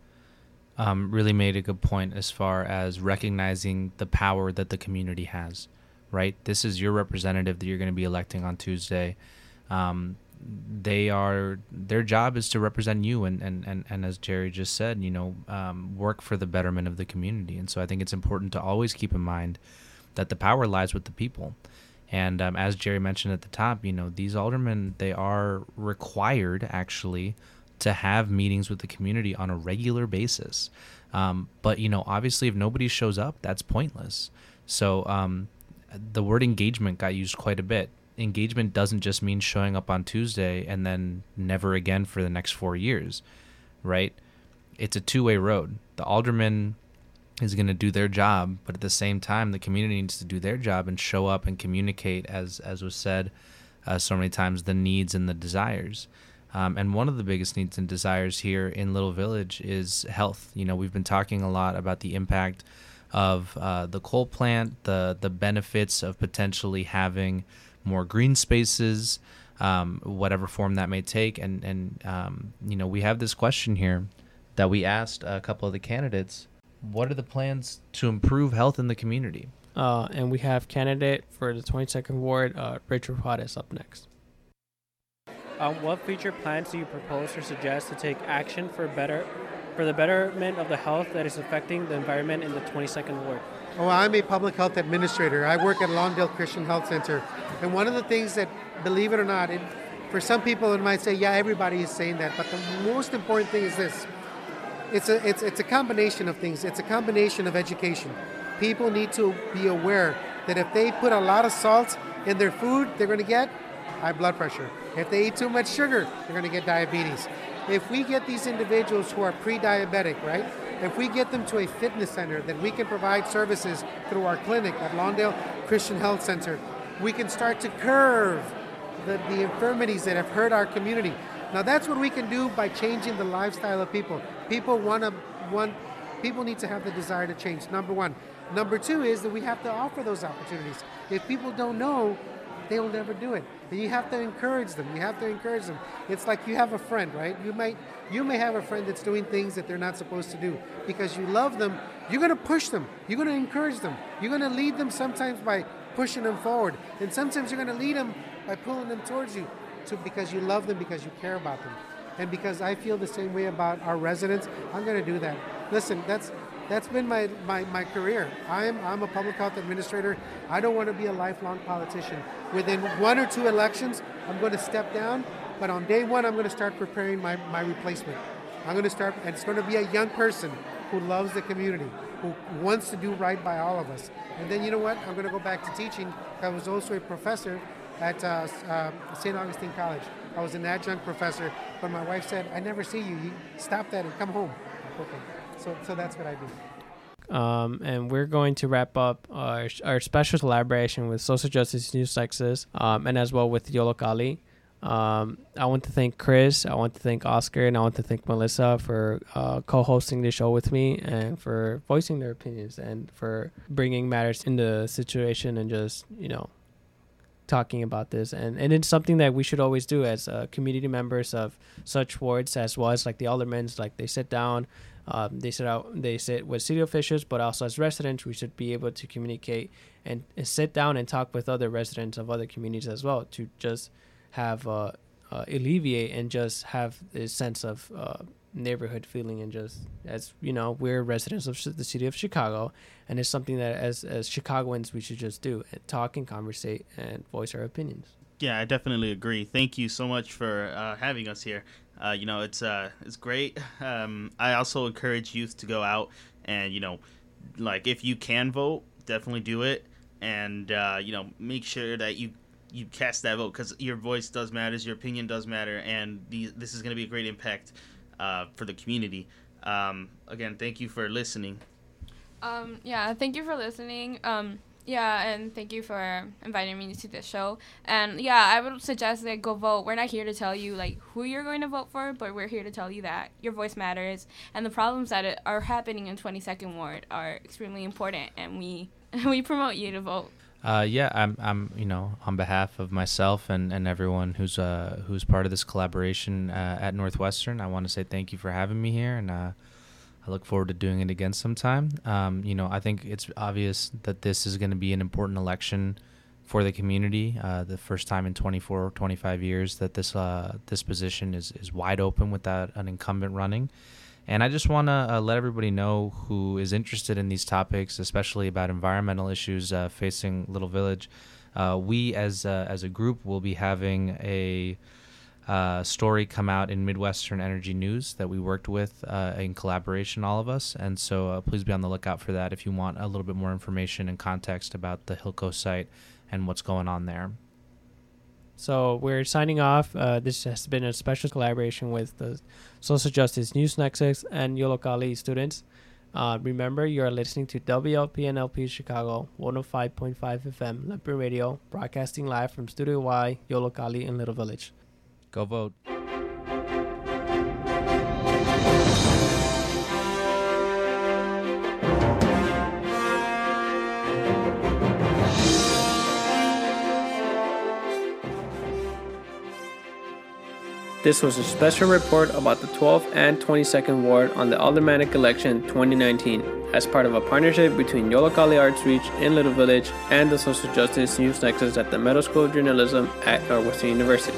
um, really made a good point as far as recognizing the power that the community has. Right, this is your representative that you're going to be electing on Tuesday. Um, they are their job is to represent you and, and, and, and as jerry just said you know um, work for the betterment of the community. And so i think it's important to always keep in mind that the power lies with the people. And um, as jerry mentioned at the top you know these aldermen they are required actually to have meetings with the community on a regular basis. Um, but you know obviously if nobody shows up that's pointless. So um, the word engagement got used quite a bit engagement doesn't just mean showing up on Tuesday and then never again for the next four years, right? It's a two way road. The alderman is going to do their job, but at the same time, the community needs to do their job and show up and communicate, as as was said uh, so many times, the needs and the desires. Um, and one of the biggest needs and desires here in Little Village is health. You know, we've been talking a lot about the impact of uh, the coal plant, the the benefits of potentially having more green spaces, um, whatever form that may take. And and um, you know, we have this question here that we asked a couple of the candidates: What are the plans to improve health in the community? Uh, and we have candidate for the 22nd ward, uh, Richard Juarez, up next. Um, what future plans do you propose or suggest to take action for better, for the betterment of the health that is affecting the environment in the 22nd ward? Oh, I'm a public health administrator. I work at Lawndale Christian Health Center, and one of the things that, believe it or not, it, for some people it might say, yeah, everybody is saying that, but the most important thing is this: it's a it's it's a combination of things. It's a combination of education. People need to be aware that if they put a lot of salt in their food, they're going to get high blood pressure. If they eat too much sugar, they're going to get diabetes. If we get these individuals who are pre-diabetic, right? If we get them to a fitness center then we can provide services through our clinic at Lawndale Christian Health Center, we can start to curve the, the infirmities that have hurt our community. Now that's what we can do by changing the lifestyle of people. People want to want people need to have the desire to change. Number one. Number two is that we have to offer those opportunities. If people don't know, they will never do it. And you have to encourage them. You have to encourage them. It's like you have a friend, right? You might you may have a friend that's doing things that they're not supposed to do because you love them. You're going to push them. You're going to encourage them. You're going to lead them sometimes by pushing them forward, and sometimes you're going to lead them by pulling them towards you, to because you love them because you care about them, and because I feel the same way about our residents. I'm going to do that. Listen, that's that's been my, my, my career. I'm, I'm a public health administrator. I don't want to be a lifelong politician. Within one or two elections, I'm going to step down, but on day one, I'm going to start preparing my, my replacement. I'm going to start, and it's going to be a young person who loves the community, who wants to do right by all of us. And then you know what? I'm going to go back to teaching. I was also a professor at uh, uh, St. Augustine College. I was an adjunct professor, but my wife said, I never see you. You stop that and come home. Okay. So, so that's what I do. Um, and we're going to wrap up our, our special collaboration with Social Justice News Nexus um, and as well with Yollocalli. Um, I want to thank Chris, I want to thank Oscar, and I want to thank Melissa for uh, co hosting the show with me and for voicing their opinions and for bringing matters in the situation and just, you know, talking about this and, and it's something that we should always do as uh, community members of such wards as well as like the aldermans like they sit down um, they sit out they sit with city officials but also as residents we should be able to communicate and, and sit down and talk with other residents of other communities as well to just have uh, uh, alleviate and just have this sense of uh, neighborhood feeling and just as you know we're residents of the city of chicago and it's something that as as chicagoans we should just do and talk and conversate and voice our opinions. Yeah i definitely agree. Thank you so much for uh, having us here uh, you know it's uh, it's great *laughs* um, i also encourage youth to go out and you know like if you can vote definitely do it and uh, you know make sure that you you cast that vote because your voice does matter your opinion does matter and the, this is going to be a great impact uh, for the community. Um, again, thank you for listening. Um, yeah, thank you for listening. Um, yeah, and thank you for inviting me to this show. And yeah, I would suggest that go vote. We're not here to tell you like who you're going to vote for, but we're here to tell you that your voice matters and the problems that are happening in 22nd Ward are extremely important, and we *laughs* we promote you to vote. Uh, yeah, I'm, I'm, you know, on behalf of myself and, and everyone who's uh, who's part of this collaboration uh, at Northwestern, I want to say thank you for having me here, and uh, I look forward to doing it again sometime. Um, you know, I think it's obvious that this is going to be an important election for the community. Uh, the first time in 24, or 25 years that this uh, this position is is wide open without an incumbent running. And I just want to uh, let everybody know who is interested in these topics, especially about environmental issues uh, facing Little Village. Uh, we, as uh, as a group, will be having a uh, story come out in Midwestern Energy News that we worked with uh, in collaboration, all of us. And so please be on the lookout for that if you want a little bit more information and context about the Hilco site and what's going on there. So we're signing off. Uh, this has been a special collaboration with the Social Justice News Nexus and Yollocalli students. Uh, remember, you are listening to WLPNLP Chicago 105.5 FM, Lumpen Radio, broadcasting live from Studio Y, Yollocalli, in Little Village. Go vote. This was a special report about the 12th and 22nd Ward on the Aldermanic election 2019 as part of a partnership between Yolo Yollocalli Arts Reach in Little Village and the Social Justice News Nexus at the Medill School of Journalism at Northwestern University.